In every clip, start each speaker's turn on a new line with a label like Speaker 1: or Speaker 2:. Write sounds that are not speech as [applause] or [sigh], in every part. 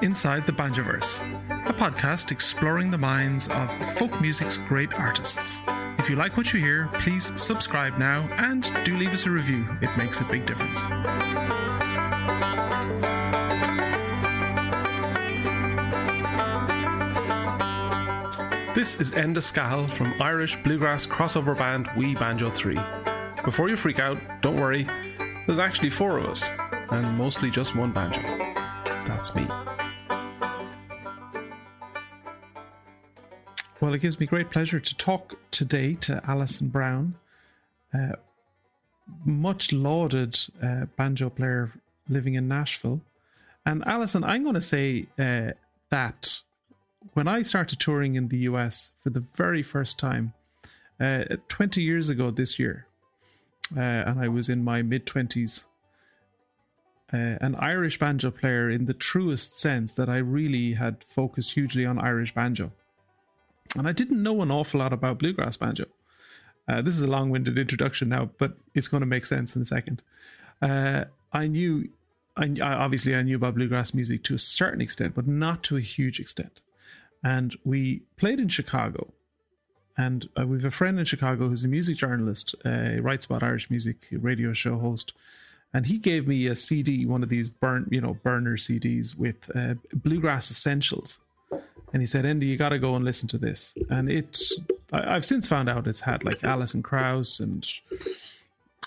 Speaker 1: Inside the Banjoverse, a podcast exploring the minds of folk music's great artists. If you like what you hear, please subscribe now and do leave us a review. It makes a big difference. This is Enda Scahill from Irish bluegrass crossover band We Banjo 3. Before you freak out, don't worry, there's actually four of us, and mostly just one banjo. That's me. Well, it gives me great pleasure to talk today to Alison Brown, uh, much lauded uh, banjo player living in Nashville. And Alison, I'm going to say uh, that when I started touring in the US for the very first time, uh, 20 years ago this year, uh, and I was in my mid 20s, uh, an Irish banjo player in the truest sense that I really had focused hugely on Irish banjo. And I didn't know an awful lot about bluegrass banjo. Uh, this is a long winded introduction now, but it's going to make sense in a second. Uh, I knew, I, obviously, I knew about bluegrass music to a certain extent, but not to a huge extent and we played in Chicago. And uh, we have a friend in Chicago who's a music journalist, uh, writes about Irish music, radio show host, and he gave me a CD, one of these burn, you know, burner CDs with uh, bluegrass essentials. And he said, "Andy, you got to go and listen to this." And it, I, have since found out it's had like Alison Krauss and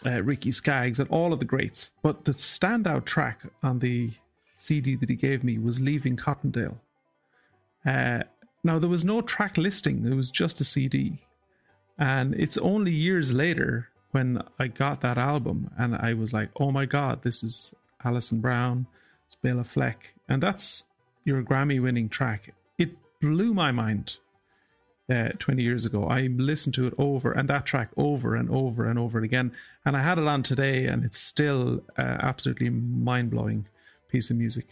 Speaker 1: uh, Ricky Skaggs and all of the greats. But the standout track on the CD that he gave me was "Leaving Cottondale." Uh, now, there was no track listing, it was just a CD. And it's only years later when I got that album and I was like, oh my God, this is Alison Brown, it's Bela Fleck. And that's your Grammy winning track. Blew my mind uh, 20 years ago. I listened to it over and that track over and over and over again. And I had it on today and it's still uh, absolutely mind blowing piece of music.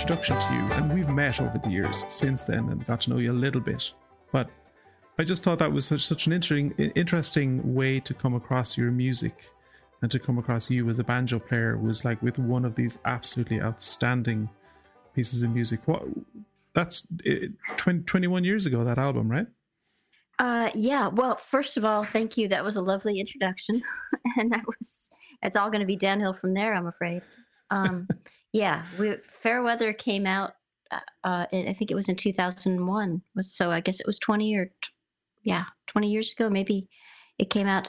Speaker 1: Introduction to you, and we've met over the years since then and got to know you a little bit. But I just thought that was such such an interesting interesting way to come across your music and to come across you as a banjo player was like with one of these absolutely outstanding pieces of music. What that's eh, 20, 21 years ago that album, right?
Speaker 2: Uh, yeah. Well, first of all, thank you. That was a lovely introduction, [laughs] and that was it's all going to be downhill from there. I'm afraid. Um, yeah, we, Fair Weather came out. Uh, uh I think it was in 2001. Was so I guess it was 20 or yeah, 20 years ago. Maybe it came out.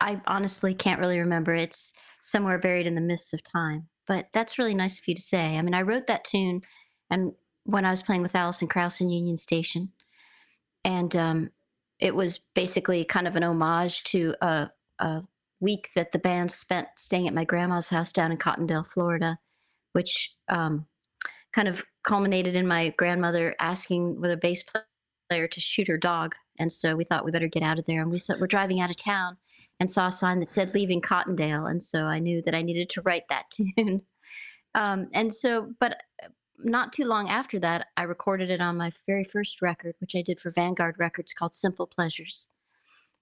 Speaker 2: I honestly can't really remember. It's somewhere buried in the mists of time. But that's really nice of you to say. I mean, I wrote that tune, and when I was playing with Alison Krauss in Union Station, and um, it was basically kind of an homage to a, a week that the band spent staying at my grandma's house down in Cottondale, Florida which um, kind of culminated in my grandmother asking with a bass player to shoot her dog. And so we thought we better get out of there. And we said, we're driving out of town and saw a sign that said leaving Cottondale. And so I knew that I needed to write that [laughs] tune. um, and so, but not too long after that, I recorded it on my very first record, which I did for Vanguard Records called Simple Pleasures.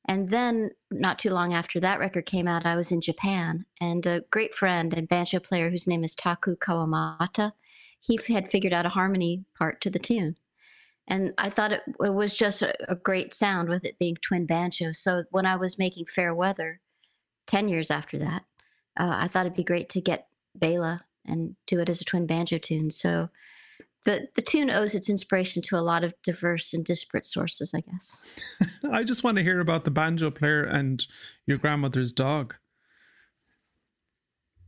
Speaker 2: And then, not too long after that record came out, I was in Japan, and a great friend and banjo player whose name is Taku Kawamata, he had figured out a harmony part to the tune. And I thought it, it was just a, a, great sound with it being twin banjo. So when I was making Fair Weather, 10 years after that, uh, I thought it'd be great to get Bela and do it as a twin banjo tune. So the the tune owes its inspiration to a lot of diverse and disparate sources, I guess. [laughs]
Speaker 1: I just want to hear about the banjo player and your grandmother's dog.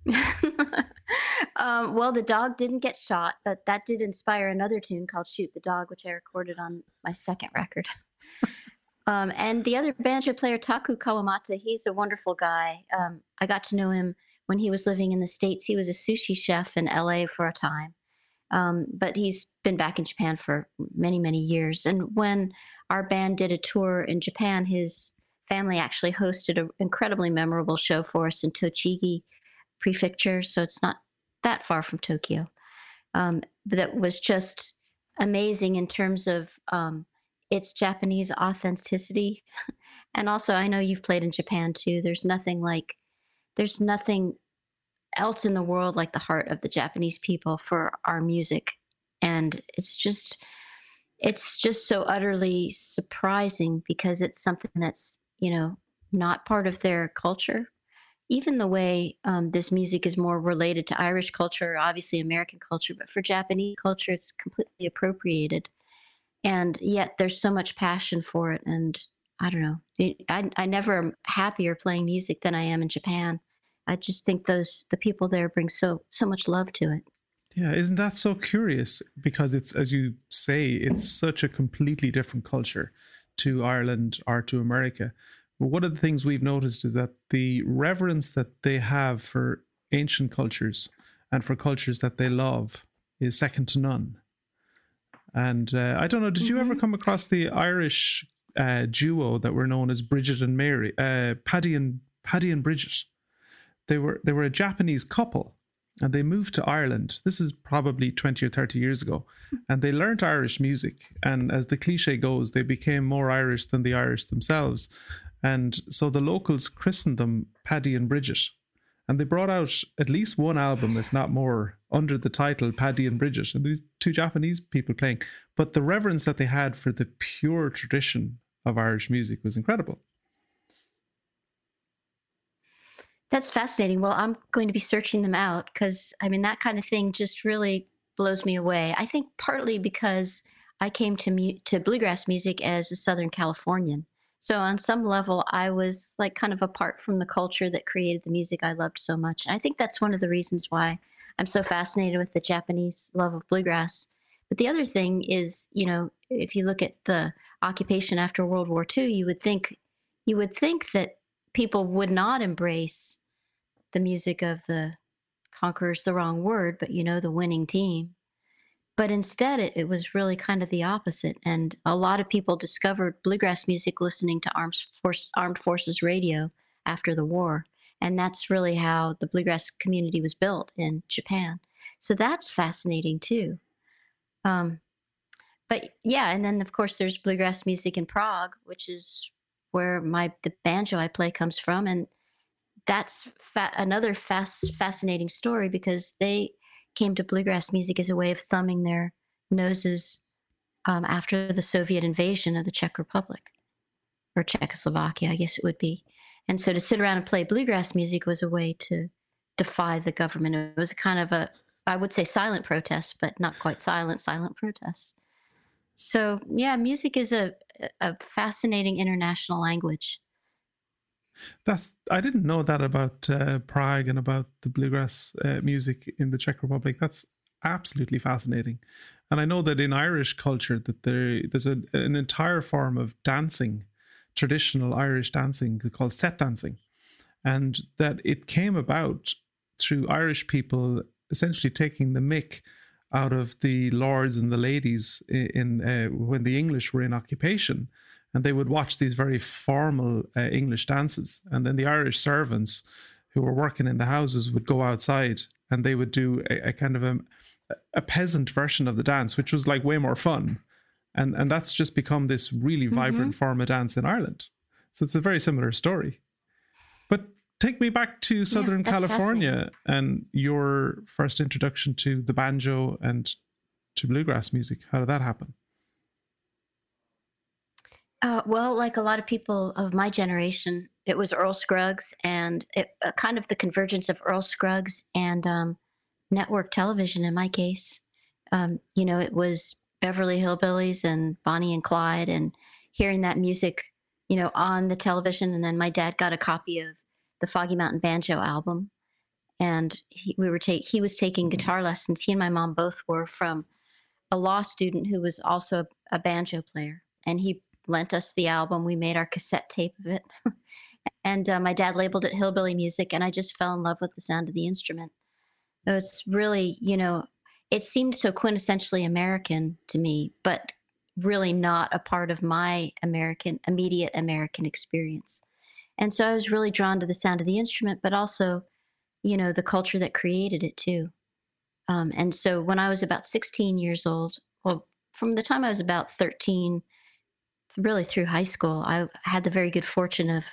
Speaker 1: [laughs]
Speaker 2: um, well, the dog didn't get shot, but that did inspire another tune called "Shoot the Dog," which I recorded on my second record. [laughs] um, and the other banjo player, Taku Kawamata, he's a wonderful guy. Um, I got to know him when he was living in the States. He was a sushi chef in LA for a time. Um, but he's been back in Japan for many, many years. And when our band did a tour in Japan, his family actually hosted an incredibly memorable show for us in Tochigi Prefecture. So it's not that far from Tokyo. Um, that was just amazing in terms of um, its Japanese authenticity. [laughs] And also, I know you've played in Japan too. There's nothing like, there's nothing else in the world like the heart of the Japanese people for our music. And it's just it's just so utterly surprising because it's something that's, you know, not part of their culture. Even the way um, this music is more related to Irish culture, obviously American culture, but for Japanese culture, it's completely appropriated. And yet there's so much passion for it. And I don't know, I, I never am happier playing music than I am in Japan. I just think those the people there bring so so much love to it.
Speaker 1: Yeah, isn't that so curious? Because it's as you say, it's such a completely different culture to Ireland or to America. But one of the things we've noticed is that the reverence that they have for ancient cultures and for cultures that they love is second to none. And uh, I don't know, did mm-hmm. you ever mm-hmm. come across the Irish uh, duo that were known as Bridget and Mary, uh, Paddy and Paddy and Bridget? They were they were a Japanese couple and they moved to Ireland. This is probably 20 or 30 years ago. And they learned Irish music. And as the cliche goes, they became more Irish than the Irish themselves. And so the locals christened them Paddy and Bridget. And they brought out at least one album, if not more, under the title Paddy and Bridget. And these two Japanese people playing. But the reverence that they had for the pure tradition of Irish music was incredible.
Speaker 2: That's fascinating. Well, I'm going to be searching them out because I mean that kind of thing just really blows me away. I think partly because I came to mu- to bluegrass music as a Southern Californian. So on some level, I was like kind of apart from the culture that created the music I loved so much. And I think that's one of the reasons why I'm so fascinated with the Japanese love of bluegrass. But the other thing is, you know, if you look at the occupation after World War II, you would think you would think that people would not embrace the music of the conqueror's the wrong word, but you know, the winning team. But instead, it, it was really kind of the opposite. And a lot of people discovered bluegrass music listening to armed, force, armed forces radio after the war. And that's really how the bluegrass community was built in Japan. So that's fascinating too. Um, but yeah, and then of course there's bluegrass music in Prague, which is where my the banjo I play comes from, and that's fa- another fast, fascinating story because they came to bluegrass music as a way of thumbing their noses um, after the Soviet invasion of the Czech Republic or Czechoslovakia, I guess it would be. And so to sit around and play bluegrass music was a way to defy the government. It was a kind of a, I would say, silent protest, but not quite silent, silent protest. So yeah, music is a, a fascinating international language.
Speaker 1: That's I didn't know that about uh, Prague and about the bluegrass uh, music in the Czech Republic. That's absolutely fascinating, and I know that in Irish culture that there there's a, an entire form of dancing, traditional Irish dancing called set dancing, and that it came about through Irish people essentially taking the mick out of the lords and the ladies in, in uh, when the English were in occupation, and they would watch these very formal uh, English dances, and then the Irish servants who were working in the houses would go outside and they would do a, a kind of a, a peasant version of the dance, which was like way more fun, and and that's just become this really mm-hmm. vibrant mm-hmm. form of dance in Ireland. So it's a very similar story. Take me back to Southern yeah, California and your first introduction to the banjo and to bluegrass music. How did that happen?
Speaker 2: Uh, well, like a lot of people of my generation, it was Earl Scruggs and it, uh, kind of the convergence of Earl Scruggs and um, network television in my case. Um, you know, it was Beverly Hillbillies and Bonnie and Clyde and hearing that music, you know, on the television. And then my dad got a copy of the Foggy Mountain Banjo album. And he, we were take, he was taking guitar lessons. He and my mom both were from a law student who was also a, a banjo player. And he lent us the album. We made our cassette tape of it. [laughs] and uh, my dad labeled it hillbilly music. And I just fell in love with the sound of the instrument. It's really, you know, it seemed so quintessentially American to me, but really not a part of my American, immediate American experience. And so I was really drawn to the sound of the instrument, but also, you know, the culture that created it too. Um, and so when I was about 16 years old, well, from the time I was about 13, really through high school, I had the very good fortune of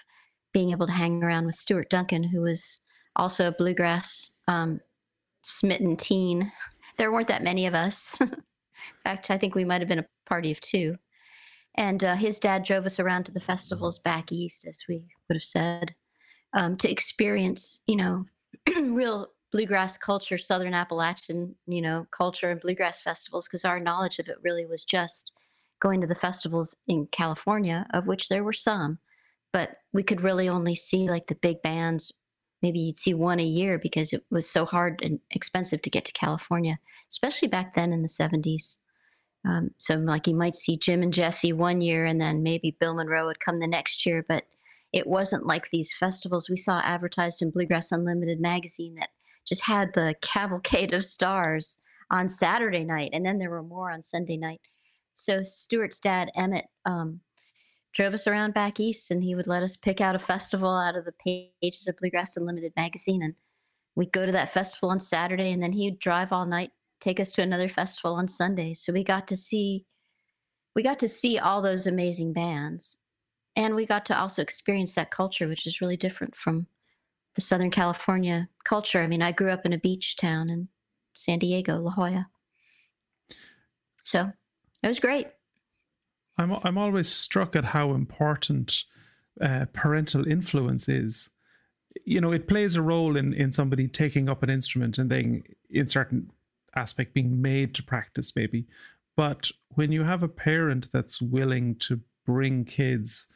Speaker 2: being able to hang around with Stuart Duncan, who was also a bluegrass um, smitten teen. [laughs] There weren't that many of us. [laughs] In fact, I think we might have been a party of two. And uh, his dad drove us around to the festivals back east, as we would have said, um, to experience, you know, [clears throat] real bluegrass culture, Southern Appalachian, you know, culture and bluegrass festivals, because our knowledge of it really was just going to the festivals in California, of which there were some, but we could really only see like the big bands. Maybe you'd see one a year because it was so hard and expensive to get to California, especially back then in the 70s. Um, so, like, you might see Jim and Jesse one year, and then maybe Bill Monroe would come the next year. But it wasn't like these festivals we saw advertised in Bluegrass Unlimited magazine that just had the [laughs] cavalcade of stars on Saturday night, and then there were more on Sunday night. So Stuart's dad, Emmett, um, drove us around back east, and he would let us pick out a festival out of the pages of Bluegrass Unlimited magazine, and we'd go to that festival on Saturday, and then he'd drive all night take us to another festival on Sunday. So we got to see we got to see all those amazing bands. And we got to also experience that culture, which is really different from the Southern California culture. I mean, I grew up in a beach town in San Diego, La Jolla. So it was great.
Speaker 1: I'm I'm always struck at how important uh, parental influence is. You know, it plays a role in in somebody taking up an instrument and then in certain aspect being made to practice maybe. But when you have a parent that's willing to bring kids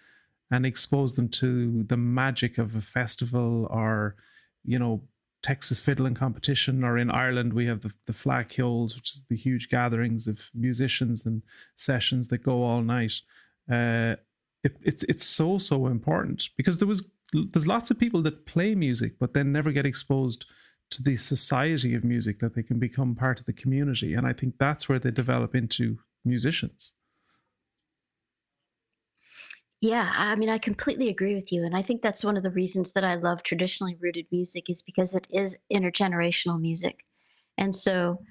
Speaker 1: and expose them to the magic of a festival or you know Texas fiddling competition or in Ireland we have the, the Fleadh Cheoils, which is the huge gatherings of musicians and sessions that go all night uh, it, it's it's so so important. Because there was there's lots of people that play music but then never get exposed to the society of music that they can become part of the community. And i think that's where they develop into musicians.
Speaker 2: Yeah i mean i completely agree with you. And i think that's one of the reasons that i love traditionally rooted music is because it is intergenerational music. And so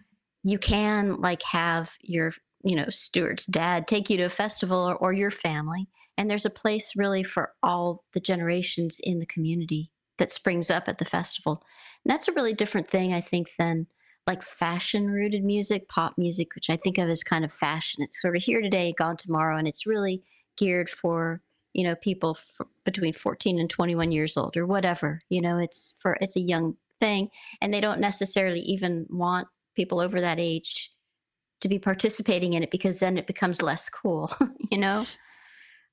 Speaker 2: you can like have your you know stuart's dad take you to a festival or, or your family. And there's a place really for all the generations in the community that springs up at the festival. And that's a really different thing, I think, than like fashion rooted music, pop music, which I think of as kind of fashion. It's sort of here today, gone tomorrow, and it's really geared for you know people for between 14 and 21 years old or whatever. You know, it's for it's a young thing, and they don't necessarily even want people over that age to be participating in it because then it becomes less cool. [laughs] you know.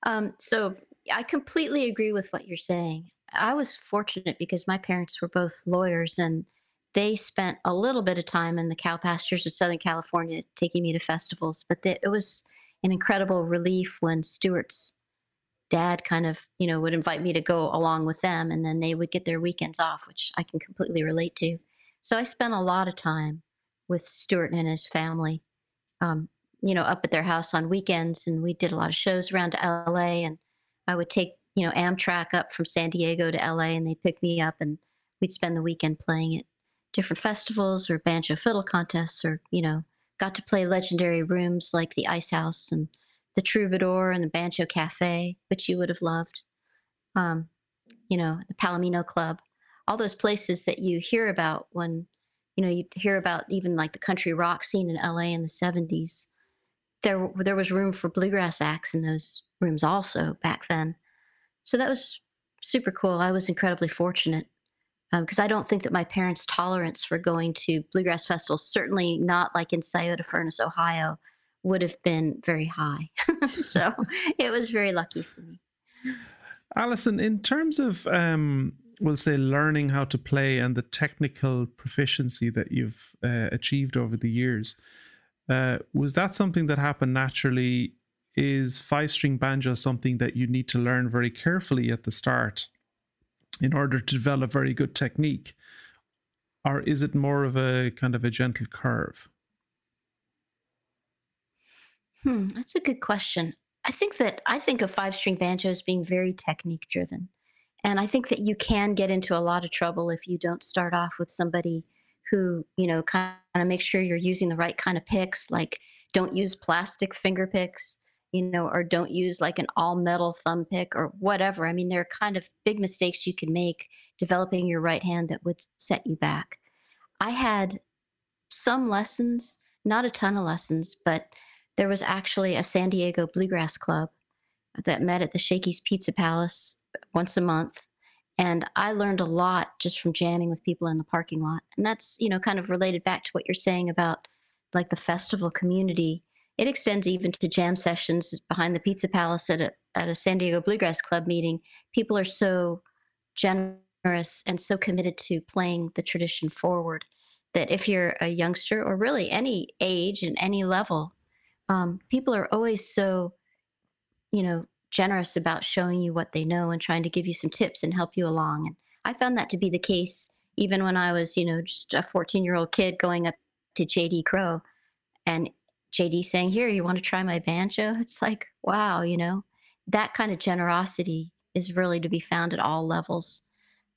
Speaker 2: Um, so I completely agree with what you're saying. I was fortunate because my parents were both lawyers and they spent a little bit of time in the cow pastures of Southern California taking me to festivals. But it was an incredible relief when Stuart's dad kind of, you know, would invite me to go along with them and then they would get their weekends off, which I can completely relate to. So I spent a lot of time with Stuart and his family, um, you know, up at their house on weekends. And we did a lot of shows around LA and I would take you know, Amtrak up from San Diego to LA and they'd pick me up and we'd spend the weekend playing at different festivals or banjo fiddle contests or, you know, got to play legendary rooms like the Ice House and the Troubadour and the Banjo Cafe, which you would have loved. Um, you know, the Palomino Club, all those places that you hear about when, you know, you hear about even like the country rock scene in LA in the 70s there there was room for bluegrass acts in those rooms also back then. So that was super cool. I was incredibly fortunate because um, I don't think that my parents' tolerance for going to bluegrass festivals, certainly not like in Scioto Furnace, Ohio, would have been very high. [laughs] so [laughs] it was very lucky for me.
Speaker 1: Alison, in terms of, um, we'll say, learning how to play and the technical proficiency that you've uh, achieved over the years, uh, was that something that happened naturally? Is five string banjo something that you need to learn very carefully at the start in order to develop very good technique? Or is it more of a kind of a gentle curve?
Speaker 2: Hmm, that's a good question. I think that I think of five string banjo as being very technique driven. And I think that you can get into a lot of trouble if you don't start off with somebody who, you know, kind of make sure you're using the right kind of picks, like don't use plastic finger picks, you know, or don't use like an all metal thumb pick or whatever. I mean, there are kind of big mistakes you can make developing your right hand that would set you back. I had some lessons, not a ton of lessons, but there was actually a San Diego Bluegrass Club that met at the Shakey's Pizza Palace once a month. And I learned a lot just from jamming with people in the parking lot. And that's, you know, kind of related back to what you're saying about like the festival community. It extends even to jam sessions behind the Pizza Palace at a, at a San Diego Bluegrass Club meeting. People are so generous and so committed to playing the tradition forward that if you're a youngster or really any age and any level, um, people are always so, you know, generous about showing you what they know and trying to give you some tips and help you along. And I found that to be the case even when I was, you know, just a 14 year old kid going up to JD Crowe and JD saying, Here, you want to try my banjo? It's like, wow, you know, that kind of generosity is really to be found at all levels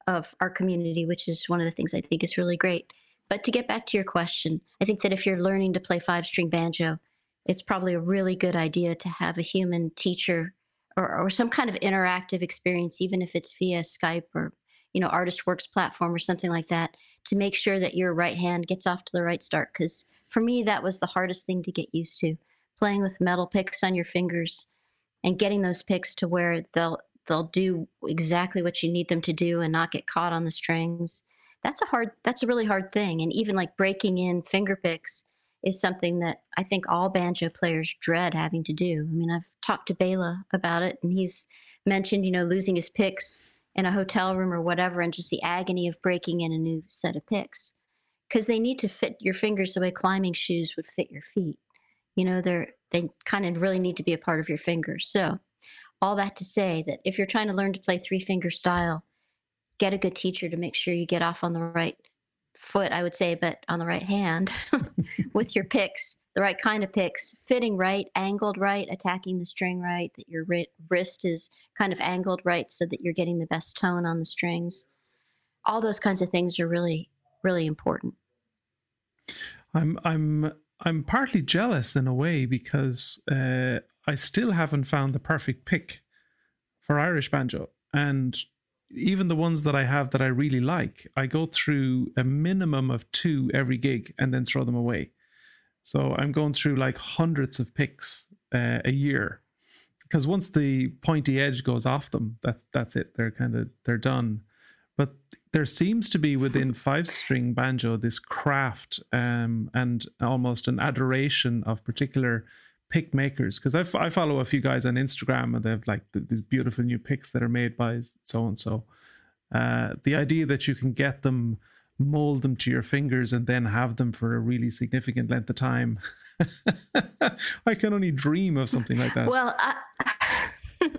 Speaker 2: of our community, which is one of the things I think is really great. But to get back to your question, I think that if you're learning to play five string banjo, it's probably a really good idea to have a human teacher or, or some kind of interactive experience, even if it's via Skype or you know ArtistWorks platform or something like that, to make sure that your right hand gets off to the right start. Because for me, that was the hardest thing to get used to, playing with metal picks on your fingers and getting those picks to where they'll they'll do exactly what you need them to do and not get caught on the strings. That's a hard that's a really hard thing. And even like breaking in finger picks is something that I think all banjo players dread having to do. I mean, I've talked to Bela about it, and he's mentioned, you know, losing his picks in a hotel room or whatever, and just the agony of breaking in a new set of picks because they need to fit your fingers the way climbing shoes would fit your feet. You know, they're they kind of really need to be a part of your fingers. So, all that to say that if you're trying to learn to play three finger style, get a good teacher to make sure you get off on the right foot, I would say, but on the right hand [laughs] with your picks, the right kind of picks, fitting right, angled right, attacking the string right, that your wrist is kind of angled right so that you're getting the best tone on the strings. All those kinds of things are really, really important.
Speaker 1: I'm, I'm, I'm partly jealous in a way because uh, I still haven't found the perfect pick for Irish banjo. And even the ones that I have that I really like, I go through a minimum of two every gig and then throw them away. So I'm going through like hundreds of picks uh, a year because once the pointy edge goes off them, that's that's it. They're kind of they're done. But there seems to be within five string banjo this craft um, and almost an adoration of particular pick makers because I, f- I follow a few guys on Instagram and they have like th- these beautiful new picks that are made by so and so. The idea that you can get them, mold them to your fingers, and then have them for a really significant length of time. [laughs] I can only dream of something like that.
Speaker 2: Well, I, [laughs]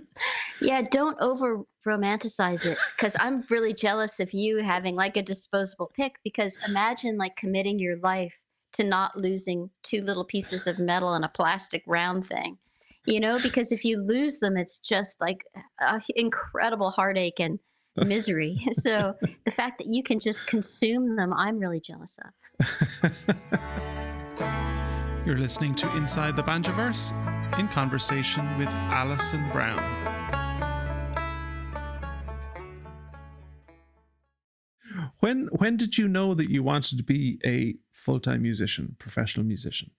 Speaker 2: yeah, don't over romanticize it because I'm really jealous of you having like a disposable pick because imagine like committing your life to not losing two little pieces of metal and a plastic round thing you know because if you lose them it's just like incredible heartache and [laughs] misery. So the fact that you can just consume them i'm really jealous of. [laughs]
Speaker 1: You're listening to inside the banjoverse in conversation with alison brown. When when did you know that you wanted to be a full time musician, professional musician?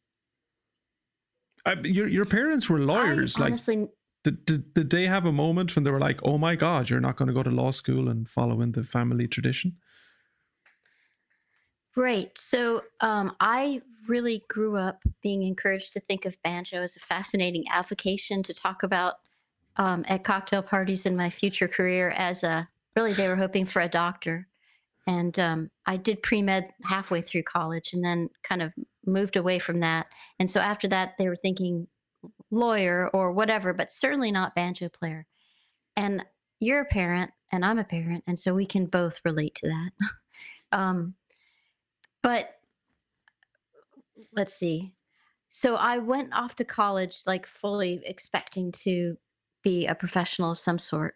Speaker 1: I, your your parents were lawyers.
Speaker 2: I
Speaker 1: like,
Speaker 2: honestly,
Speaker 1: did, did did they have a moment when they were like, "Oh my God, you're not going to go to law school and follow in the family tradition"?
Speaker 2: Right. So um, I really grew up being encouraged to think of banjo as a fascinating avocation to talk about um, at cocktail parties in my future career as a really they were hoping for a doctor. And um, I did pre med halfway through college and then kind of moved away from that. And so after that, they were thinking lawyer or whatever, but certainly not banjo player. And you're a parent and I'm a parent. And so we can both relate to that. [laughs] um, but let's see. So I went off to college like fully expecting to be a professional of some sort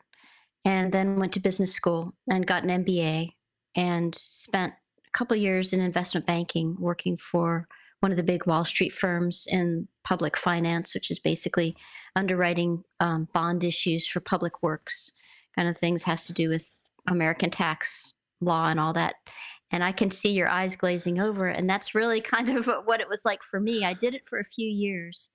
Speaker 2: and then went to business school and got an MBA and spent a couple years in investment banking working for one of the big Wall Street firms in public finance, which is basically underwriting um, bond issues for public works kind of things, has to do with American tax law and all that and I can see your eyes glazing over. And that's really [laughs] kind of what it was like for me. I did it for a few years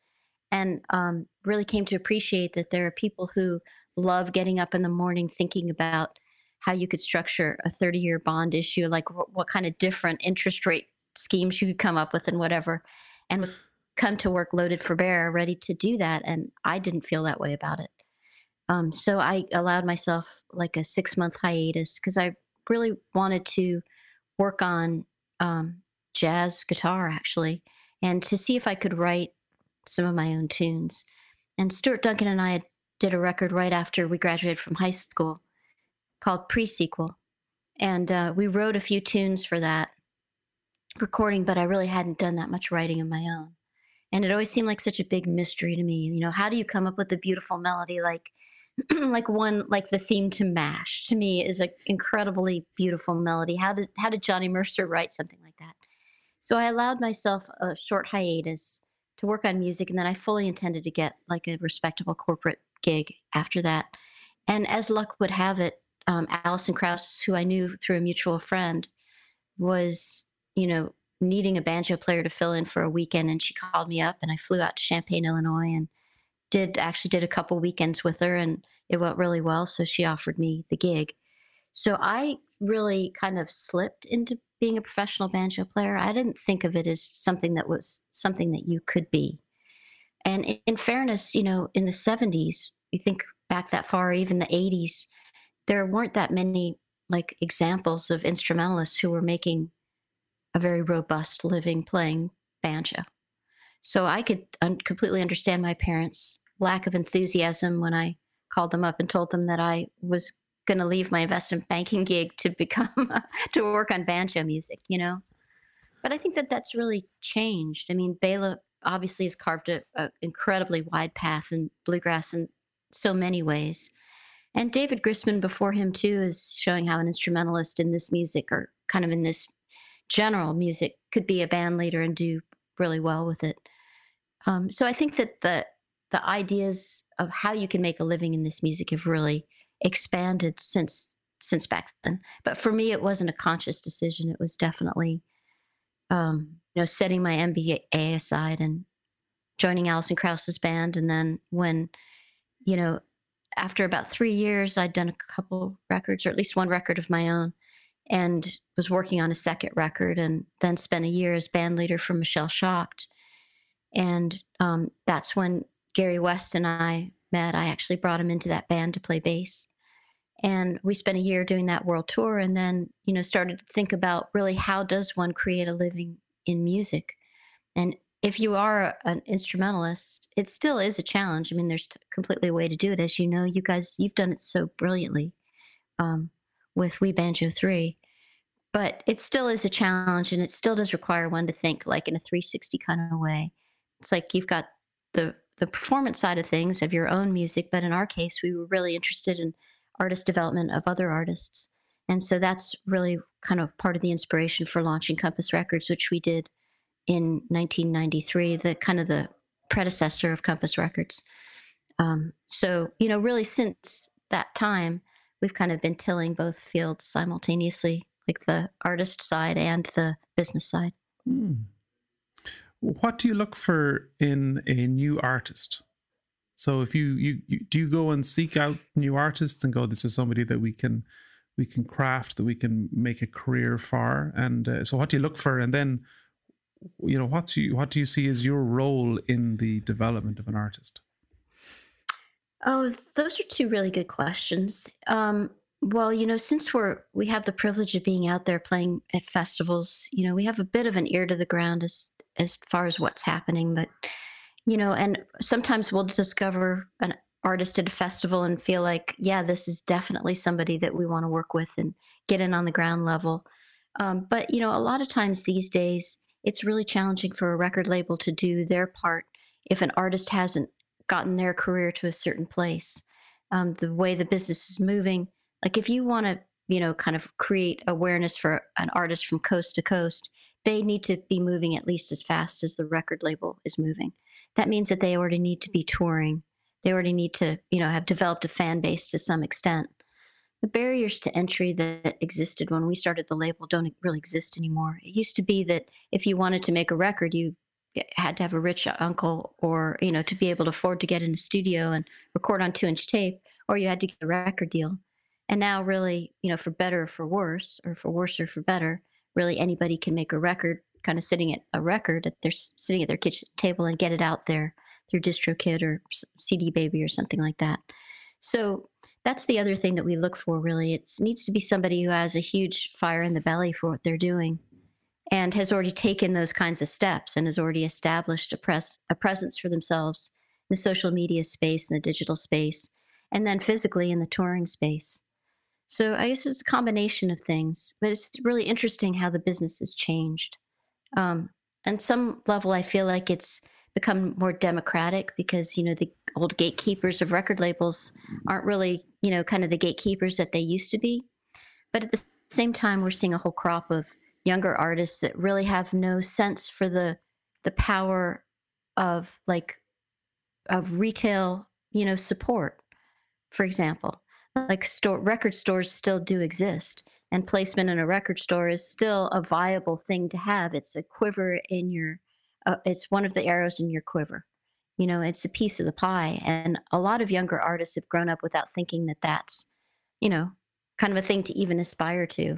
Speaker 2: and um, really came to appreciate that there are people who love getting up in the morning thinking about how you could structure a 30 year bond issue, like what, what kind of different interest rate schemes you could come up with and whatever. And come to work loaded for bear, ready to do that. And I didn't feel that way about it. Um, so I allowed myself like a six month hiatus because I really wanted to work on um, jazz guitar actually, and to see if I could write some of my own tunes. And Stuart Duncan and I did a record right after we graduated from high school called Pre-Sequel, and uh, we wrote a few tunes for that recording, but I really hadn't done that much writing of my own. And it always seemed like such a big mystery to me. You know, how do you come up with a beautiful melody like [clears throat] like one like the theme to mash? To me is an incredibly beautiful melody. How did how did johnny mercer write something like that? So i allowed myself a short hiatus to work on music and then i fully intended to get like a respectable corporate gig after that. And as luck would have it um, alison krauss who i knew through a mutual friend was you know needing a banjo player to fill in for a weekend and she called me up and i flew out to champaign illinois and did actually did a couple weekends with her and it went really well so she offered me the gig. So i really kind of slipped into being a professional banjo player. I didn't think of it as something that was something that you could be. And in fairness you know in the 70s you think back that far even the 80s there weren't that many like examples of instrumentalists who were making a very robust living playing banjo so I could un- completely understand my parents' lack of enthusiasm when I called them up and told them that I was going to leave my investment banking gig to become [laughs] to work on banjo music, you know. But I think that that's really changed. I mean, Bela obviously has carved an incredibly wide path in bluegrass in so many ways. And David Grisman before him too is showing how an instrumentalist in this music or kind of in this general music could be a band leader and do really well with it. Um, so I think that the the ideas of how you can make a living in this music have really expanded since since back then. But for me, it wasn't a conscious decision. It was definitely, um, you know, setting my MBA aside and joining Alison Krauss's band. And then when, you know, after about three years, I'd done a couple records, or at least one record of my own, and was working on a second record, and then spent a year as band leader for Michelle Shocked and um, that's when Garry West and I met. I actually brought him into that band to play bass. And we spent a year doing that world tour and then, you know, started to think about really how does one create a living in music? And if you are an instrumentalist, it still is a challenge. I mean, there's completely a way to do it. As you know, you guys, you've done it so brilliantly um, with We Banjo 3. But it still is a challenge and it still does require one to think like in a 360 kind of way it's like you've got the the performance side of things of your own music, but in our case, we were really interested in artist development of other artists. And so that's really kind of part of the inspiration for launching Compass Records, which we did in 1993, the kind of the predecessor of Compass Records. Um, so, you know, really since that time, we've kind of been tilling both fields simultaneously, like the artist side and the business side.
Speaker 1: Hmm. what do you look for in a new artist? So if you, you, you do you go and seek out new artists and go, this is somebody that we can we can craft that we can make a career for, and uh, so what do you look for, and then you know what's you what do you see as your role in the development of an artist?
Speaker 2: Oh, those are two really good questions. Um, well, you know, since we're we have the privilege of being out there playing at festivals, you know, we have a bit of an ear to the ground as as far as what's happening. But you know, and sometimes we'll discover an artist at a festival and feel like, yeah, this is definitely somebody that we want to work with and get in on the ground level. Um, but you know, a lot of times these days, it's really challenging for a record label to do their part if an artist hasn't gotten their career to a certain place. Um, the way the business is moving, like if you want to, you know, kind of create awareness for an artist from coast to coast, they need to be moving at least as fast as the record label is moving. That means that they already need to be touring. They already need to, you know, have developed a fan base to some extent. The barriers to entry that existed when we started the label don't really exist anymore. It used to be that if you wanted to make a record, you eh, had to have a rich uncle or, you know, to be able to afford to get in a studio and record on two inch tape, or you had to get a record deal. And now, really, you know, for better or for worse, or for worse or for better, really anybody can make a record kind of sitting at a record at their sitting at their kitchen table and get it out there through DistroKid or CD Baby or something like that. So that's the other thing that we look for. Really, it needs to be somebody who has a huge fire in the belly for what they're doing, and has already taken those kinds of steps and has already established a press a presence for themselves in the social media space and the digital space, and then physically in the touring space. So I guess it's a combination of things, but it's really interesting how the business has changed. Um, on some level, I feel like it's become more democratic because you know the old gatekeepers of record labels aren't really you know kind of the gatekeepers that they used to be. But at the same time, we're seeing a whole crop of younger artists that really have no sense for the the power of like of retail you know support for example. Like store record stores still do exist and placement in a record store is still a viable thing to have. It's a quiver in your uh, it's one of the arrows in your quiver you know it's a piece of the pie and a lot of younger artists have grown up without thinking that that's you know kind of a thing to even aspire to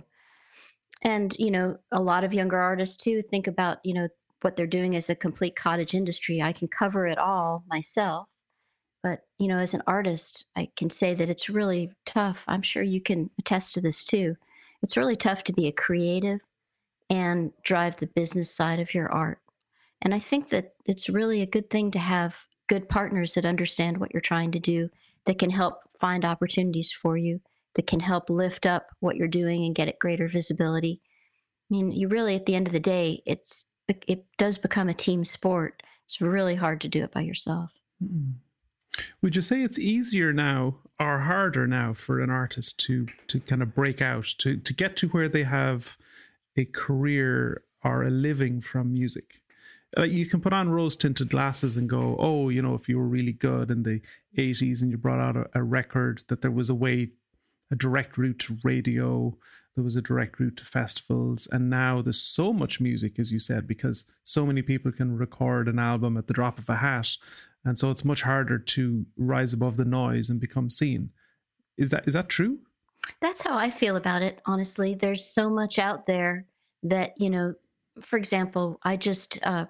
Speaker 2: and you know a lot of younger artists too think about you know what they're doing as a complete cottage industry i can cover it all myself but, you know, as an artist, I can say that it's really tough. I'm sure you can attest to this too. It's really tough to be a creative and drive the business side of your art. And I think that it's really a good thing to have good partners that understand what you're trying to do, that can help find opportunities for you, that can help lift up what you're doing and get it greater visibility. I mean, you really, at the end of the day, it's it does become a team sport. It's really hard to do it by yourself. Mm-hmm.
Speaker 1: Would you say it's easier now or harder now for an artist to to kind of break out to to get to where they have a career or a living from music? Like you can put on rose tinted glasses and go, oh, you know, if you were really good in the 80s and you brought out a, a record, that there was a way, a direct route to radio, there was a direct route to festivals. And now there's so much music, as you said, because so many people can record an album at the drop of a hat and so it's much harder to rise above the noise and become seen. Is that is that true?
Speaker 2: That's how I feel about it. Honestly, there's so much out there that you know. For example, I just uh,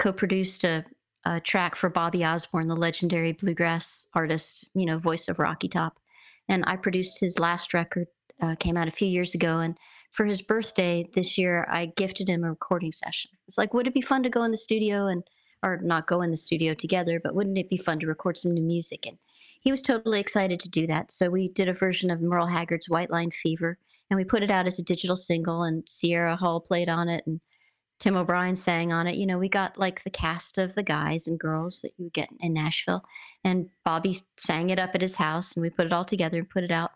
Speaker 2: co-produced a, a track for Bobby Osborne, the legendary bluegrass artist, you know, voice of Rocky Top, and I produced his last record. Uh, came out a few years ago, and for his birthday this year, I gifted him a recording session. It's like, would it be fun to go in the studio and or not go in the studio together, but wouldn't it be fun to record some new music? And he was totally excited to do that. So we did a version of Merle Haggard's White Line Fever, and we put it out as a digital single, and Sierra Hull played on it, and Tim O'Brien sang on it. You know, we got like the cast of the guys and girls that you get in Nashville, and Bobby sang it up at his house, and we put it all together and put it out.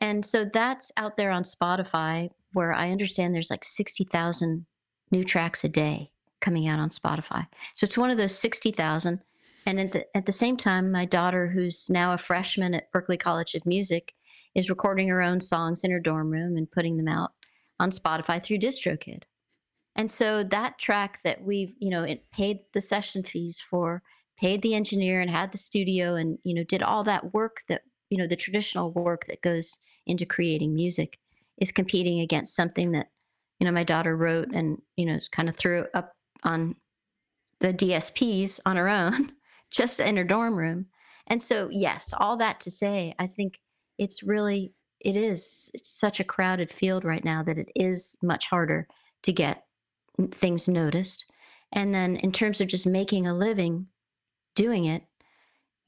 Speaker 2: And so that's out there on Spotify, where I understand there's like 60,000 new tracks a day coming out on Spotify. So it's one of those 60,000. And at the, at the same time, my daughter, who's now a freshman at Berklee College of Music, is recording her own songs in her dorm room and putting them out on Spotify through DistroKid. And so that track that we've, you know, it paid the session fees for, paid the engineer and had the studio and, you know, did all that work that, you know, the traditional work that goes into creating music is competing against something that, you know, my daughter wrote and, you know, kind of threw up on the DSPs on her own, [laughs] just in her dorm room. And so, yes, all that to say, I think it's really, it is such a crowded field right now that it is much harder to get things noticed. And then in terms of just making a living doing it,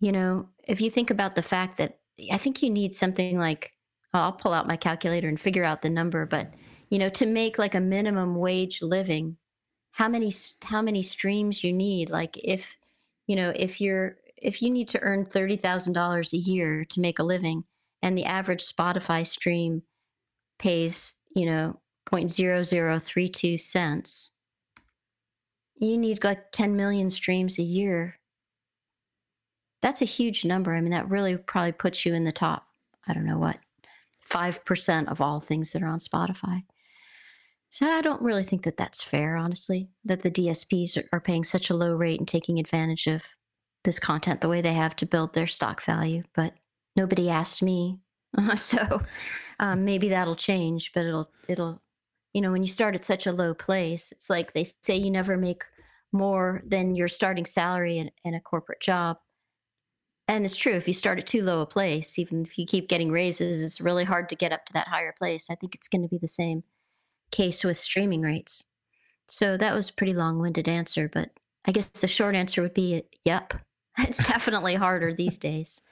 Speaker 2: you know, if you think about the fact that I think you need something like, I'll pull out my calculator and figure out the number, but, you know, to make like a minimum wage living, how many, how many streams you need? Like if, you know, if you're, if you need to earn $30,000 a year to make a living and the average Spotify stream pays, you know, 0.0032 cents, you need like 10 million streams a year. That's a huge number. I mean, that really probably puts you in the top, I don't know what, 5% of all things that are on Spotify. So I don't really think that that's fair, honestly, that the DSPs are paying such a low rate and taking advantage of this content the way they have to build their stock value. But nobody asked me, [laughs] so um, maybe that'll change. But it'll it'll you know, when you start at such a low place, it's like they say you never make more than your starting salary in, in a corporate job. And it's true, if you start at too low a place, even if you keep getting raises, it's really hard to get up to that higher place. I think it's going to be the same case with streaming rates. So that was a pretty long winded answer, but I guess the short answer would be yep. [laughs] It's definitely harder these days.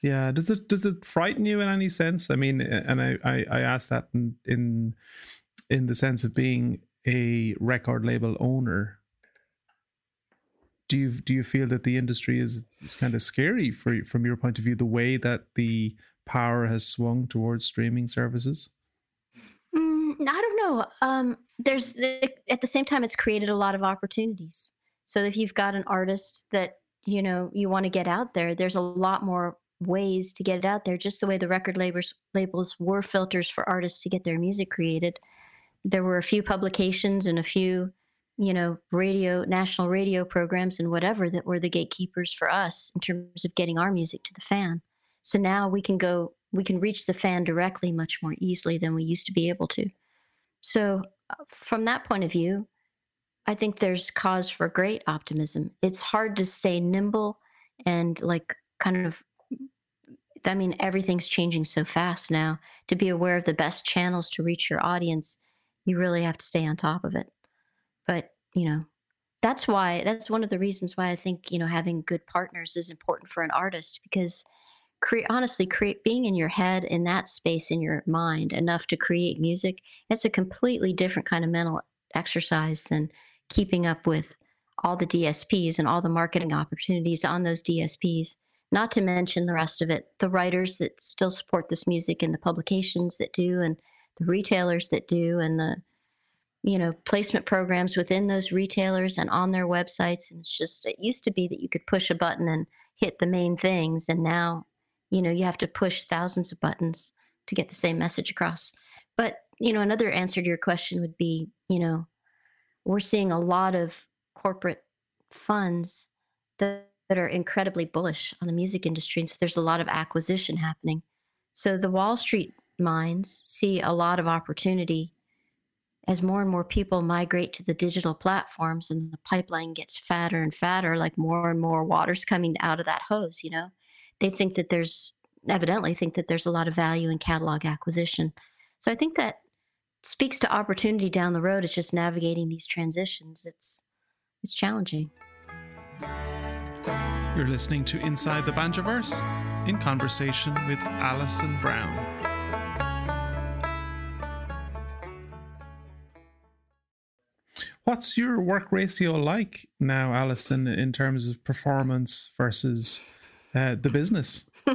Speaker 1: Yeah. Does it does it frighten you in any sense? I mean, and I I, I asked that in, in in the sense of being a record label owner. Do you do you feel that the industry is, is kind of scary for from your point of view the way that the power has swung towards streaming services?
Speaker 2: Mm, i don't know. Um, there's the, at the same time it's created a lot of opportunities. So if you've got an artist that you know you want to get out there there's a lot more ways to get it out there. Just the way the record labels labels were filters for artists to get their music created there were a few publications and a few you know radio national radio programs and whatever that were the gatekeepers for us in terms of getting our music to the fan. So now we can go we can reach the fan directly much more easily than we used to be able to. So uh, from that point of view i think there's cause for great optimism. It's hard to stay nimble and like kind of i mean everything's changing so fast now to be aware of the best channels to reach your audience you really have to stay on top of it. But, you know, that's why that's one of the reasons why I think, you know, having good partners is important for an artist because create honestly create being in your head in that space in your mind enough to create music, it's a completely different kind of mental exercise than keeping up with all the DSPs and all the marketing opportunities on those DSPs. Not to mention the rest of it, the writers that still support this music and the publications that do and the retailers that do and the you know placement programs within those retailers and on their websites. And it's just it used to be that you could push a button and hit the main things. And now you know you have to push thousands of buttons to get the same message across. But you know another answer to your question would be you know we're seeing a lot of corporate funds that, that are incredibly bullish on the music industry. And so there's a lot of acquisition happening. So the wall street minds see a lot of opportunity as more and more people migrate to the digital platforms and the pipeline gets fatter and fatter, like more and more water's coming out of that hose, you know, they think that there's evidently think that there's a lot of value in catalog acquisition. So I think that speaks to opportunity down the road. It's just navigating these transitions. It's it's challenging.
Speaker 1: You're listening to Inside the Banjoverse in conversation with Alison Brown. What's your work ratio like now, Alison, in terms of performance versus uh, the business? [laughs]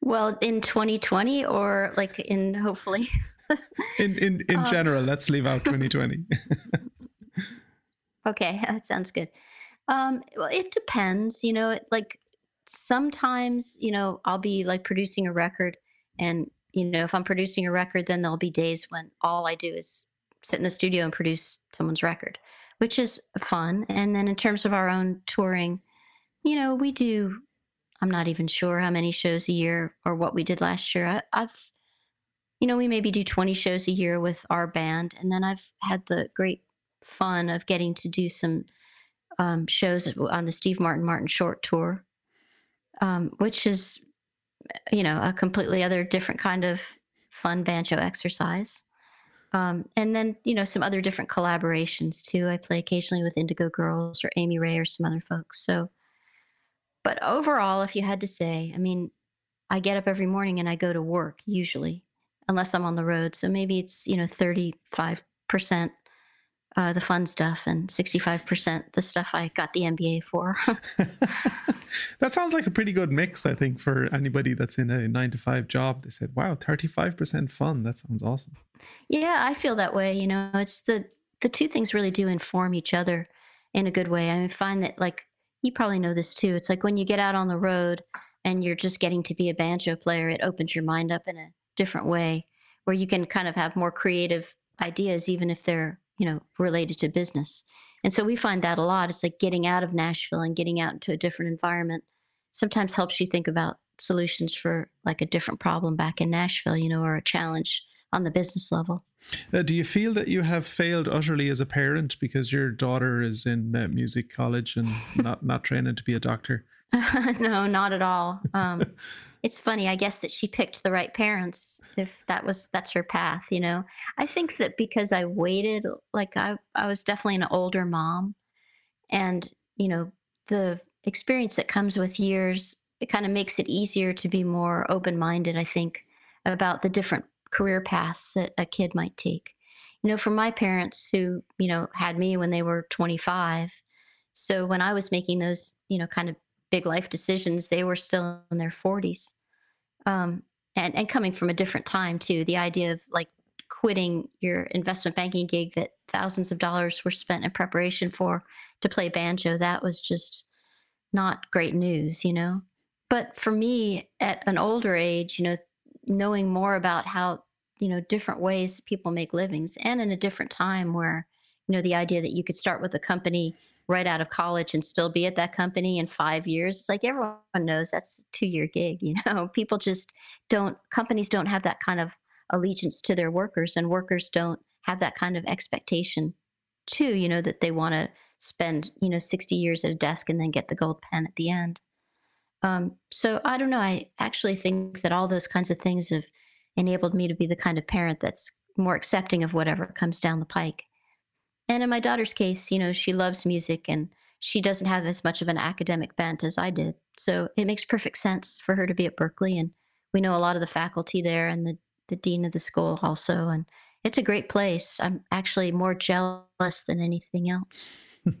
Speaker 2: well, in 2020 or like in hopefully? [laughs]
Speaker 1: in in, in um, general, let's leave out 2020. [laughs]
Speaker 2: okay, that sounds good. Um, well, it depends. You know, it, like sometimes, you know, I'll be like producing a record and you know if i'm producing a record then there'll be days when all i do is sit in the studio and produce someone's record, which is fun. And then in terms of our own touring, you know, we do. I'm not even sure how many shows a year or what we did last year. I, I've, you know, we maybe do 20 shows a year with our band, and then I've had the great fun of getting to do some um, shows on the Steve Martin Martin Short Tour, um, which is, you know, a completely other different kind of fun banjo exercise. Um, and then, you know, some other different collaborations too. I play occasionally with Indigo Girls or Amy Ray or some other folks. So, but overall, if you had to say, I mean, I get up every morning and I go to work usually, unless I'm on the road. So maybe it's, you know, 35% uh, the fun stuff and 65% the stuff I got the MBA for. [laughs] [laughs]
Speaker 1: that sounds like a pretty good mix, I think, for anybody that's in a nine to five job. They said, wow, 35% fun. That sounds awesome.
Speaker 2: Yeah, I feel that way. You know, it's the, the two things really do inform each other in a good way. I mean, find that, like, you probably know this too. It's like when you get out on the road and you're just getting to be a banjo player, it opens your mind up in a different way where you can kind of have more creative ideas, even if they're you know, related to business. And so we find that a lot. It's like getting out of Nashville and getting out into a different environment sometimes helps you think about solutions for like a different problem back in Nashville, you know, or a challenge on the business level.
Speaker 1: Uh, do you feel that you have failed utterly as a parent because your daughter is in uh, music college and [laughs] not not training to be a doctor? [laughs]
Speaker 2: no, not at all. Um, [laughs] it's funny, I guess, that she picked the right parents. If that was that's her path, you know. I think that because I waited, like I I was definitely an older mom, and you know the experience that comes with years, it kind of makes it easier to be more open minded. I think about the different career paths that a kid might take. You know, for my parents who you know had me when they were 25, so when I was making those you know kind of big life decisions, they were still in their 40s. Um, and, and coming from a different time, too. The idea of like quitting your investment banking gig that thousands of dollars were spent in preparation for to play banjo, that was just not great news, you know? But for me, at an older age, you know, knowing more about how, you know, different ways people make livings and in a different time where, you know, the idea that you could start with a company right out of college and still be at that company in five years. It's like everyone knows that's a two year gig. You know, [laughs] people just don't, companies don't have that kind of allegiance to their workers, and workers don't have that kind of expectation too, you know, that they want to spend, you know, 60 years at a desk and then get the gold pen at the end. Um, so I don't know. I actually think that all those kinds of things have enabled me to be the kind of parent that's more accepting of whatever comes down the pike. And in my daughter's case, you know, she loves music and she doesn't have as much of an academic bent as I did. So it makes perfect sense for her to be at Berklee. And we know a lot of the faculty there and the, the dean of the school also. And it's a great place. I'm actually more jealous than anything else. [laughs]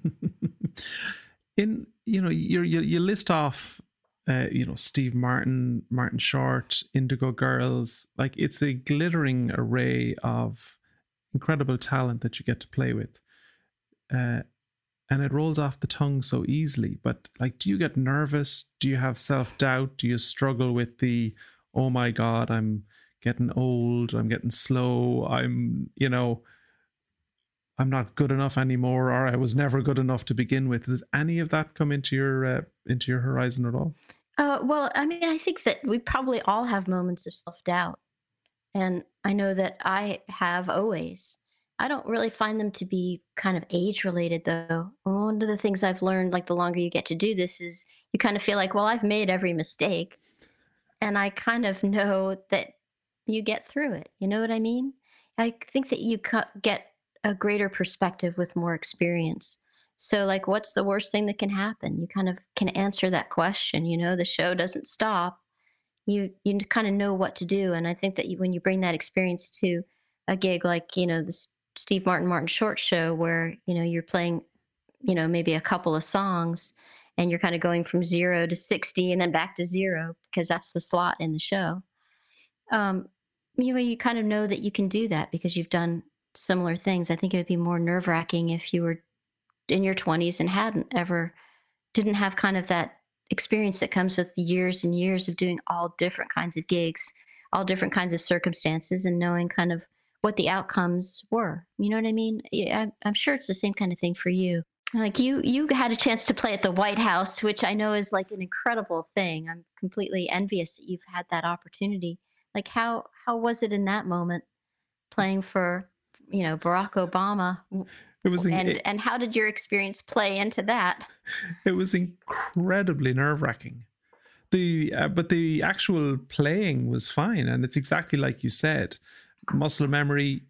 Speaker 1: In, you know, you you, list off uh, you know, Steve Martin, Martin Short, Indigo Girls. Like it's a glittering array of incredible talent that you get to play with. Uh, and it rolls off the tongue so easily. But like, do you get nervous? Do you have self doubt? Do you struggle with the, oh my God, I'm getting old, I'm getting slow, I'm, you know, I'm not good enough anymore, or I was never good enough to begin with. Does any of that come into your uh, into your horizon at all?
Speaker 2: Uh, well, I mean, I think that we probably all have moments of self doubt. And I know that I have always. I don't really find them to be kind of age related, though. One of the things I've learned, like the longer you get to do this, is you kind of feel like, well, I've made every mistake. And I kind of know that you get through it. You know what I mean? I think that you get a greater perspective with more experience. So, like, what's the worst thing that can happen? You kind of can answer that question. You know, the show doesn't stop you you kind of know what to do. And I think that you, when you bring that experience to a gig like you know the Steve Martin Martin Short Show, where you know you're playing, you know maybe a couple of songs, and you're kind of going from zero to sixty and then back to zero because that's the slot in the show. Um, you know, you kind of know that you can do that because you've done similar things. I think it would be more nerve wracking if you were in your 20s and hadn't ever didn't have kind of that experience that comes with years and years of doing all different kinds of gigs, all different kinds of circumstances, and knowing kind of what the outcomes were. You know what I mean? I, I'm sure it's the same kind of thing for you. Like you, you had a chance to play at the White House, which I know is like an incredible thing. I'm completely envious that you've had that opportunity. Like how how was it in that moment, playing for you know Barack Obama? It was, and it, and how did your experience play into that?
Speaker 1: It was incredibly nerve wracking. The uh, but the actual playing was fine, and it's exactly like you said muscle memory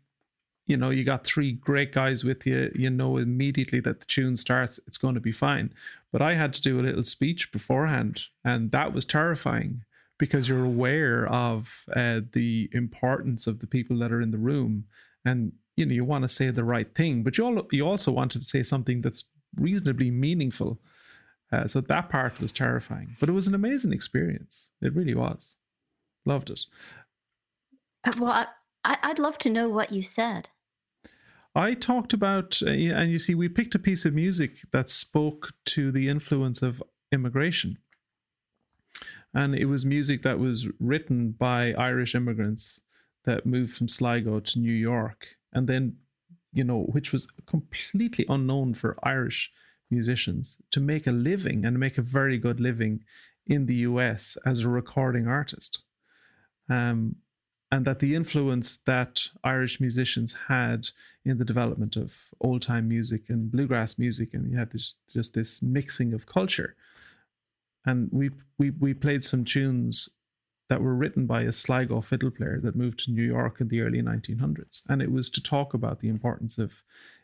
Speaker 1: you know you got three great guys with you you know immediately that the tune starts it's going to be fine but i had to do a little speech beforehand and that was terrifying because you're aware of uh, the importance of the people that are in the room and you know you want to say the right thing but you, all, you also want to say something that's reasonably meaningful uh, so that part was terrifying but it was an amazing experience it really was loved it
Speaker 2: uh, well I, I, would love to know what you said.
Speaker 1: I talked about, uh, and you see, we picked a piece of music that spoke to the influence of immigration. And it was music that was written by Irish immigrants that moved from Sligo to New York. And then, you know, which was completely unknown for Irish musicians to make a living and make a very good living in the US as a recording artist. Um, and that the influence that Irish musicians had in the development of old time music and bluegrass music, and you had this, just this mixing of culture. And we, we we played some tunes that were written by a Sligo fiddle player that moved to New York in the early 1900s, and it was to talk about the importance of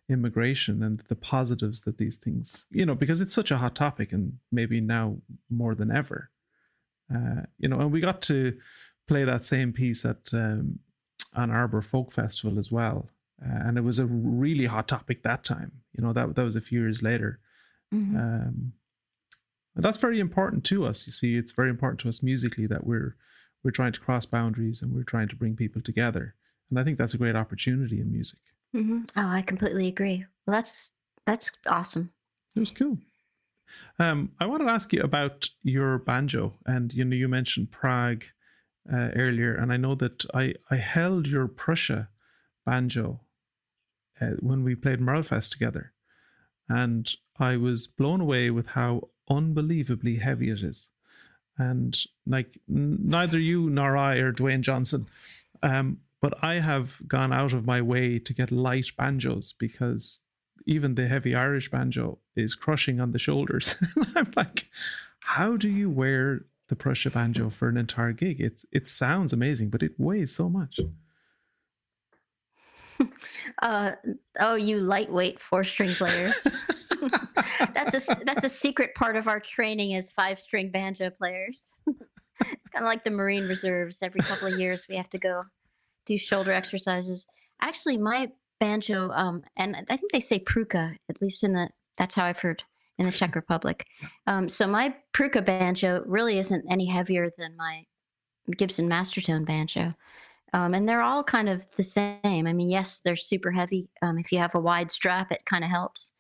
Speaker 1: immigration and the positives that these things, you know, because it's such a hot topic, and maybe now more than ever. Uh, you know, and we got to play that same piece at um, Ann Arbor Folk Festival as well, uh, and it was a really hot topic that time. You know that that was a few years later. Mm-hmm. Um, and that's very important to us. You see, it's very important to us musically that we're we're trying to cross boundaries and we're trying to bring people together. And I think that's a great opportunity in music.
Speaker 2: Mm-hmm. Oh, I completely agree. Well, that's that's awesome.
Speaker 1: It was cool. Um, I want to ask you about your banjo, and you know, you mentioned Prague uh, earlier, and I know that I I held your Prucha banjo uh, when we played Merlefest together, and I was blown away with how unbelievably heavy it is, and like n- neither you nor I or Dwayne Johnson. Um, but I have gone out of my way to get light banjos because even the heavy Irish banjo is crushing on the shoulders. [laughs] I'm like, how do you wear the Prucha banjo for an entire gig. It it sounds amazing, but it weighs so much. [laughs]
Speaker 2: Uh, oh, you lightweight four string players. [laughs] [laughs] that's a that's a secret part of our training as five string banjo players. [laughs] it's kind of like the Marine Reserves. Every couple of years, we have to go do shoulder exercises. Actually, my banjo, um, and I think they say Prucha, at least in the that's how I've heard in the Czech Republic. Um, so my Prucha banjo really isn't any heavier than my Gibson Mastertone banjo. Um, and they're all kind of the same. I mean, yes, they're super heavy. Um, if you have a wide strap, it kind of helps.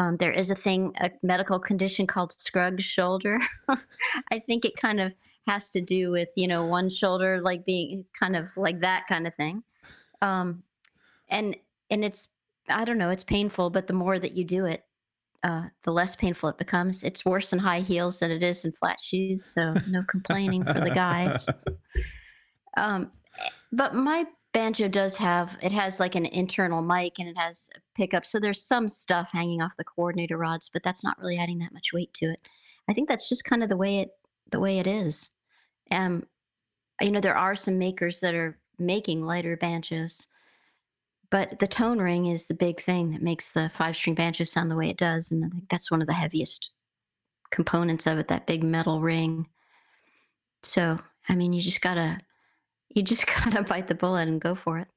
Speaker 2: Um, there is a thing, a medical condition called Scruggs shoulder. [laughs] I think it kind of has to do with, you know, one shoulder like being kind of like that kind of thing. Um, and and it's I don't know, it's painful, but the more that you do it, uh, the less painful it becomes. It's worse in high heels than it is in flat shoes, so no complaining for the guys. [laughs] Um, but my banjo does have it has like an internal mic and it has a pickup, so there's some stuff hanging off the coordinator rods, but that's not really adding that much weight to it. I think that's just kind of the way it the way it is. Um, you know, there are some makers that are making lighter banjos but the tone ring is the big thing that makes the five string banjo sound the way it does. And I think that's one of the heaviest components of it, that big metal ring. So, I mean, you just gotta, you just [laughs] gotta bite the bullet and go for it.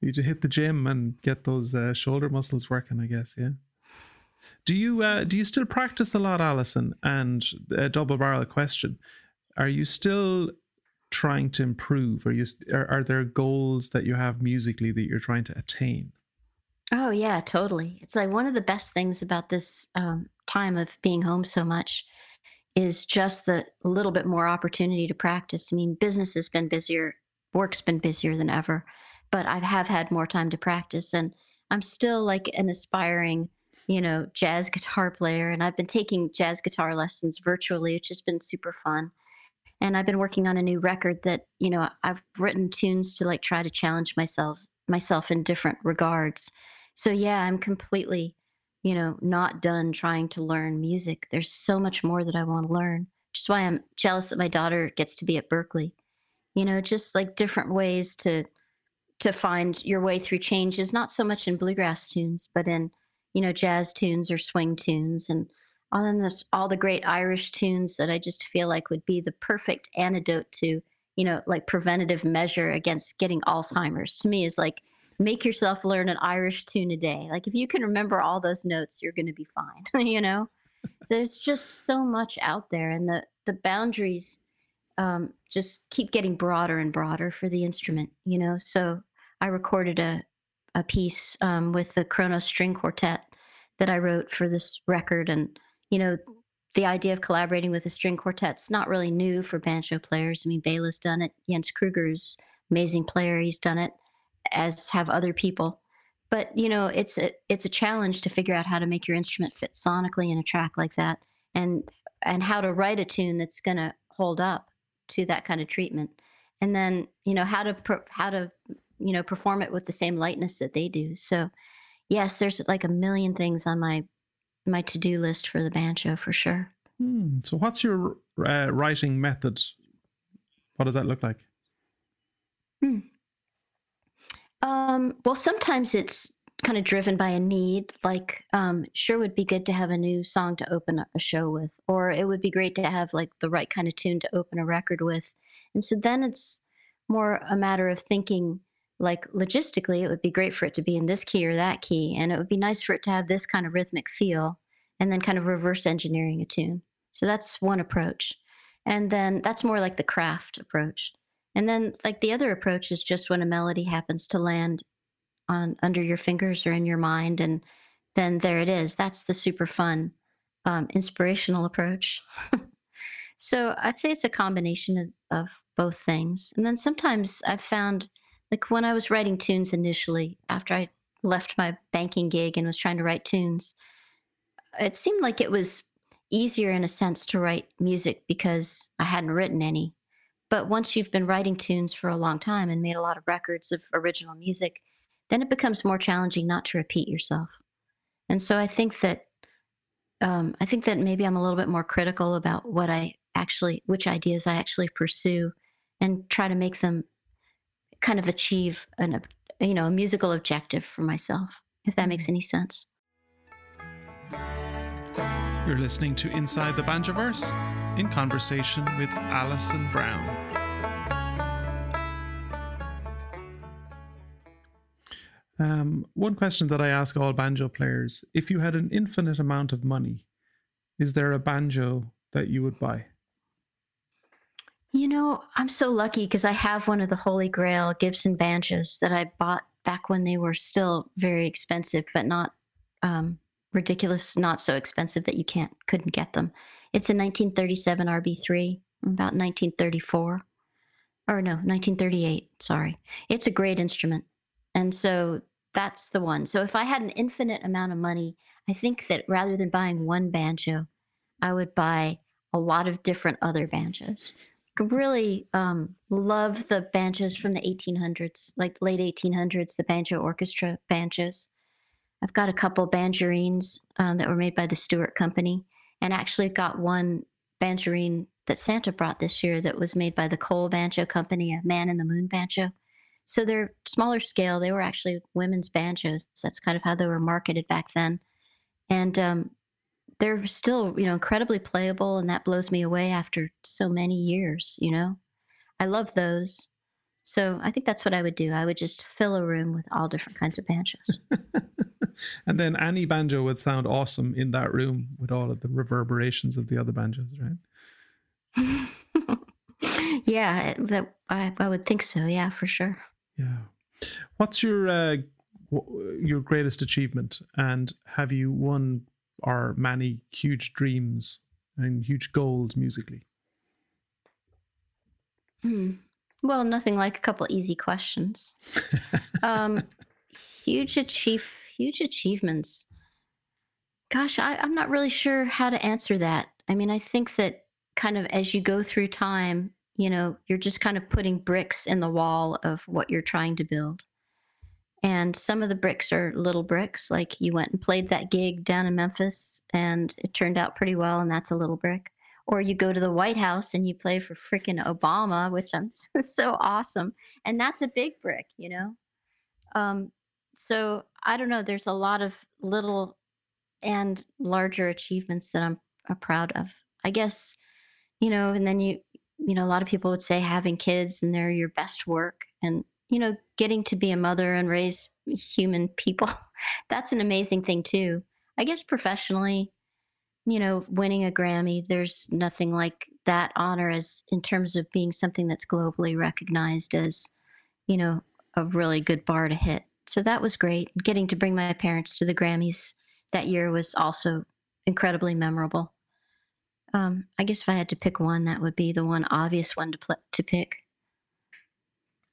Speaker 1: You just hit the gym and get those uh, shoulder muscles working, I guess. Yeah. Do you uh, do you still practice a lot, Alison? And a double barrel question: Are you still trying to improve? Are you are, are there goals that you have musically that you're trying to attain?
Speaker 2: Oh yeah, totally. It's like one of the best things about this um, time of being home so much is just the little bit more opportunity to practice. I mean, business has been busier, work's been busier than ever, but I have had more time to practice, and I'm still like an aspiring, you know, jazz guitar player, and I've been taking jazz guitar lessons virtually, which has been super fun. And I've been working on a new record that, you know, I've written tunes to like try to challenge myself myself in different regards. So yeah, I'm completely, you know, not done trying to learn music. There's so much more that I want to learn. Which is why I'm jealous that my daughter gets to be at Berklee. You know, just like different ways to to find your way through changes, not so much in bluegrass tunes, but in, you know, jazz tunes or swing tunes and all then this all the great Irish tunes that I just feel like would be the perfect antidote to, you know, like preventative measure against getting Alzheimer's. To me is like make yourself learn an Irish tune a day. Like if you can remember all those notes, you're going to be fine, [laughs] you know? There's just so much out there and the the boundaries um, just keep getting broader and broader for the instrument, you know. So I recorded a a piece um, with the Kronos String Quartet that I wrote for this record, and you know, the idea of collaborating with a string quartet's not really new for banjo players. I mean, Bela's done it. Jens Kruger's amazing player. He's done it, as have other people. But you know, it's a it's a challenge to figure out how to make your instrument fit sonically in a track like that, and and how to write a tune that's going to hold up to that kind of treatment. And then you know how to how to you know perform it with the same lightness that they do. So yes there's like a million things on my my to-do list for the banjo for sure.
Speaker 1: Hmm. so what's your uh, writing method what does that look like?
Speaker 2: Hmm. um, well sometimes it's kind of driven by a need like um, sure would be good to have a new song to open a show with or it would be great to have like the right kind of tune to open a record with. And so then it's more a matter of thinking like logistically it would be great for it to be in this key or that key and it would be nice for it to have this kind of rhythmic feel and then kind of reverse engineering a tune. So that's one approach. And then that's more like the craft approach. And then like the other approach is just when a melody happens to land on under your fingers or in your mind and then there it is. That's the super fun um, inspirational approach. [laughs] So i'd say it's a combination of, of both things. And then sometimes i've found like when i was writing tunes initially after i left my banking gig and was trying to write tunes it seemed like it was easier in a sense to write music because i hadn't written any. But once you've been writing tunes for a long time and made a lot of records of original music then it becomes more challenging not to repeat yourself. And so I think that um, I think that maybe I'm a little bit more critical about what I actually, which ideas I actually pursue, and try to make them kind of achieve an, you know, a musical objective for myself. If that makes mm-hmm. any sense.
Speaker 1: You're listening to Inside the Banjoverse in conversation with Alison Brown. Um, one question that I ask all banjo players if you had an infinite amount of money, is there a banjo that you would buy?
Speaker 2: You know, I'm so lucky because I have one of the Holy Grail Gibson banjos that I bought back when they were still very expensive, but not um, ridiculous, not so expensive that you can't couldn't get them. It's a 1937 RB3, about 1934, or no, 1938. Sorry, it's a great instrument. And so that's the one. So if I had an infinite amount of money, I think that rather than buying one banjo, I would buy a lot of different other banjos. Really um, love the banjos from the 1800s, like late 1800s, the banjo orchestra banjos. I've got a couple banjarines um, that were made by the Stewart Company, and actually got one banjarine that Santa brought this year that was made by the Cole Banjo Company, a Man in the Moon banjo. So they're smaller scale. They were actually women's banjos. That's kind of how they were marketed back then. And um, they're still, you know, incredibly playable, and that blows me away after so many years. You know, I love those. So I think that's what I would do. I would just fill a room with all different kinds of banjos. [laughs]
Speaker 1: and then any banjo would sound awesome in that room with all of the reverberations of the other banjos,
Speaker 2: right? [laughs] yeah, that I, I would think so. Yeah, for sure.
Speaker 1: Yeah. What's your uh, your greatest achievement, and have you won or many huge dreams and huge goals musically?
Speaker 2: Hmm. Well, nothing like a couple easy questions. [laughs] um, huge achieve, huge achievements. Gosh, I, I'm not really sure how to answer that. I mean, I think that kind of as you go through time, you know, you're just kind of putting bricks in the wall of what you're trying to build. And some of the bricks are little bricks, like you went and played that gig down in Memphis and it turned out pretty well, and that's a little brick. Or you go to the White House and you play for freaking Obama, which I'm [laughs] so awesome. And that's a big brick, you know? Um, so I don't know, there's a lot of little and larger achievements that I'm, I'm proud of. I guess, you know, and then you, you know, a lot of people would say having kids and they're your best work. And you know, getting to be a mother and raise human people, [laughs] that's an amazing thing too. I guess professionally, you know, winning a Grammy, there's nothing like that honor as in terms of being something that's globally recognized as, you know, a really good bar to hit. So that was great. Getting to bring my parents to the Grammys that year was also incredibly memorable. Um, I guess if I had to pick one, that would be the one obvious one to pl- to pick.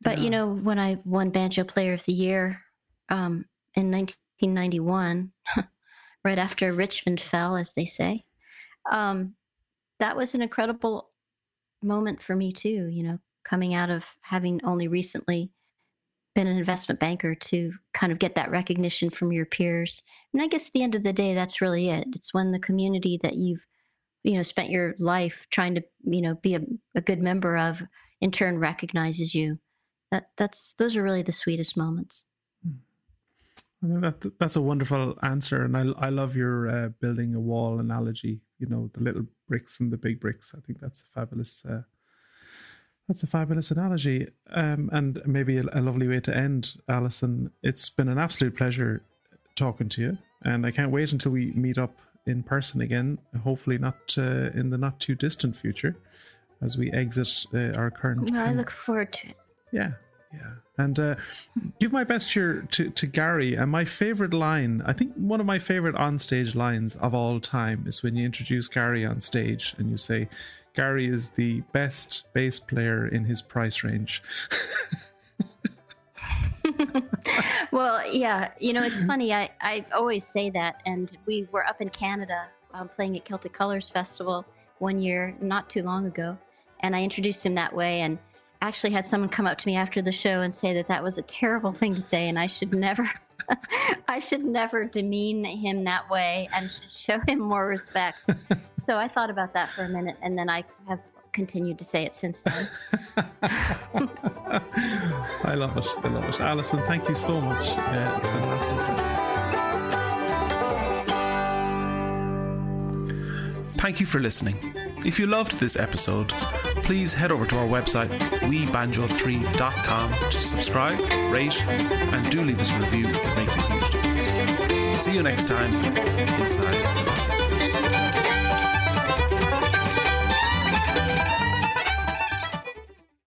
Speaker 2: But yeah. you know, when I won Banjo Player of the Year um, in 1991, [laughs] right after Richmond fell, as they say, um, that was an incredible moment for me too. You know, coming out of having only recently been an investment banker to kind of get that recognition from your peers. And I guess at the end of the day, that's really it. It's when the community that you've, you know, spent your life trying to, you know, be a, a good member of in turn recognizes you that that's those are really the sweetest moments.
Speaker 1: That, that's a wonderful answer, and I I love your uh, building a wall analogy. You know, the little bricks and the big bricks. I think that's a fabulous. Uh, that's a fabulous analogy, um, and maybe a, a, lovely way to end, Alison. It's been an absolute pleasure talking to you, and I can't wait until we meet up in person again. Hopefully, not uh, in the not too distant future, as we exit uh, our current.
Speaker 2: I look forward to it.
Speaker 1: Yeah, yeah. And uh, give my best here to, to Garry. And my favorite line, I think one of my favorite onstage lines of all time is when you introduce Garry on stage and you say, Garry is the best bass player in his price range. [laughs] [laughs]
Speaker 2: well, yeah, you know, it's funny. I, I always say that. And we were up in Canada um, playing at Celtic Colors Festival one year, not too long ago. And I introduced him that way. And actually had someone come up to me after the show and say that that was a terrible thing to say and I should never [laughs] I should never demean him that way and should show him more respect. [laughs] so I thought about that for a minute and then I have continued to say it since then. [laughs]
Speaker 1: I love it. I love it. Alison, thank you so much. Uh, it's been an.
Speaker 3: Thank you for listening. If you loved this episode, please head over to our website, webanjo3.com, to subscribe, rate, and do leave us a review. It makes a huge difference. See you next time